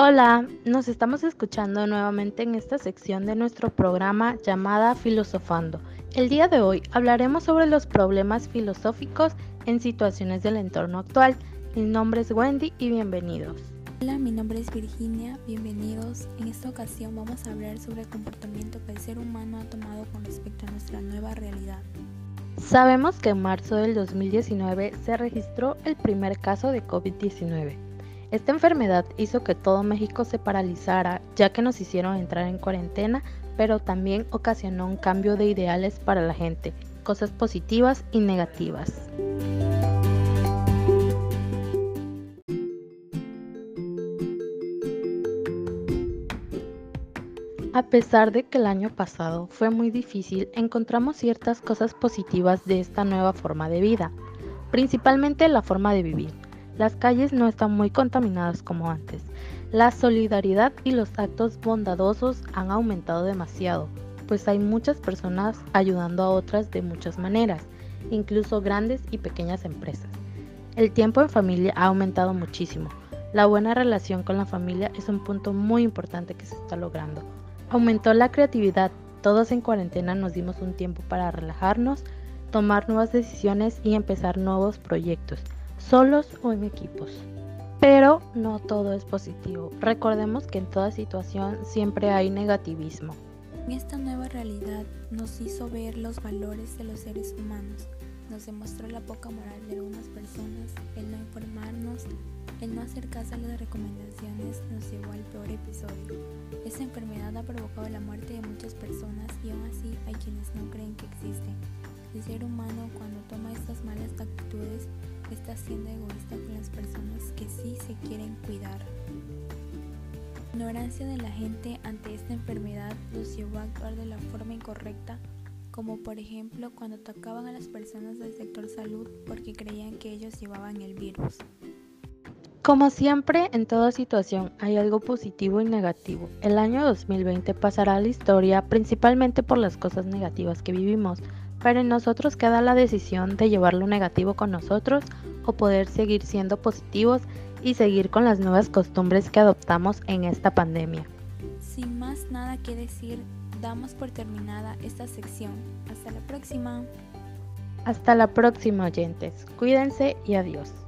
Hola, nos estamos escuchando nuevamente en esta sección de nuestro programa llamada Filosofando. El día de hoy hablaremos sobre los problemas filosóficos en situaciones del entorno actual. Mi nombre es Wendy y bienvenidos. Hola, mi nombre es Virginia, bienvenidos. En esta ocasión vamos a hablar sobre el comportamiento que el ser humano ha tomado con respecto a nuestra nueva realidad. Sabemos que en marzo del 2019 se registró el primer caso de COVID-19 esta enfermedad hizo que todo México se paralizara, ya que nos hicieron entrar en cuarentena, pero también ocasionó un cambio de ideales para la gente, cosas positivas y negativas. A pesar de que el año pasado fue muy difícil, encontramos ciertas cosas positivas de esta nueva forma de vida, principalmente la forma de vivir. Las calles no están muy contaminadas como antes. La solidaridad y los actos bondadosos han aumentado demasiado, pues hay muchas personas ayudando a otras de muchas maneras, incluso grandes y pequeñas empresas. El tiempo en familia ha aumentado muchísimo. La buena relación con la familia es un punto muy importante que se está logrando. Aumentó la creatividad. Todos en cuarentena nos dimos un tiempo para relajarnos, tomar nuevas decisiones y empezar nuevos proyectos solos o en equipos. Pero no todo es positivo. Recordemos que en toda situación siempre hay negativismo. Esta nueva realidad nos hizo ver los valores de los seres humanos. Nos demostró la poca moral de algunas personas, el no informarnos, el no hacer caso a las recomendaciones nos llevó al peor episodio. Esta enfermedad ha provocado la muerte de muchas personas y aún así hay quienes no creen que existe. El ser humano cuando toma estas malas actitudes está siendo egoísta con las personas que sí se quieren cuidar. La ignorancia de la gente ante esta enfermedad los llevó a actuar de la forma incorrecta, como por ejemplo cuando atacaban a las personas del sector salud porque creían que ellos llevaban el virus. Como siempre, en toda situación hay algo positivo y negativo. El año 2020 pasará a la historia principalmente por las cosas negativas que vivimos, pero en nosotros queda la decisión de llevar lo negativo con nosotros o poder seguir siendo positivos y seguir con las nuevas costumbres que adoptamos en esta pandemia. Sin más nada que decir, damos por terminada esta sección. Hasta la próxima. Hasta la próxima oyentes. Cuídense y adiós.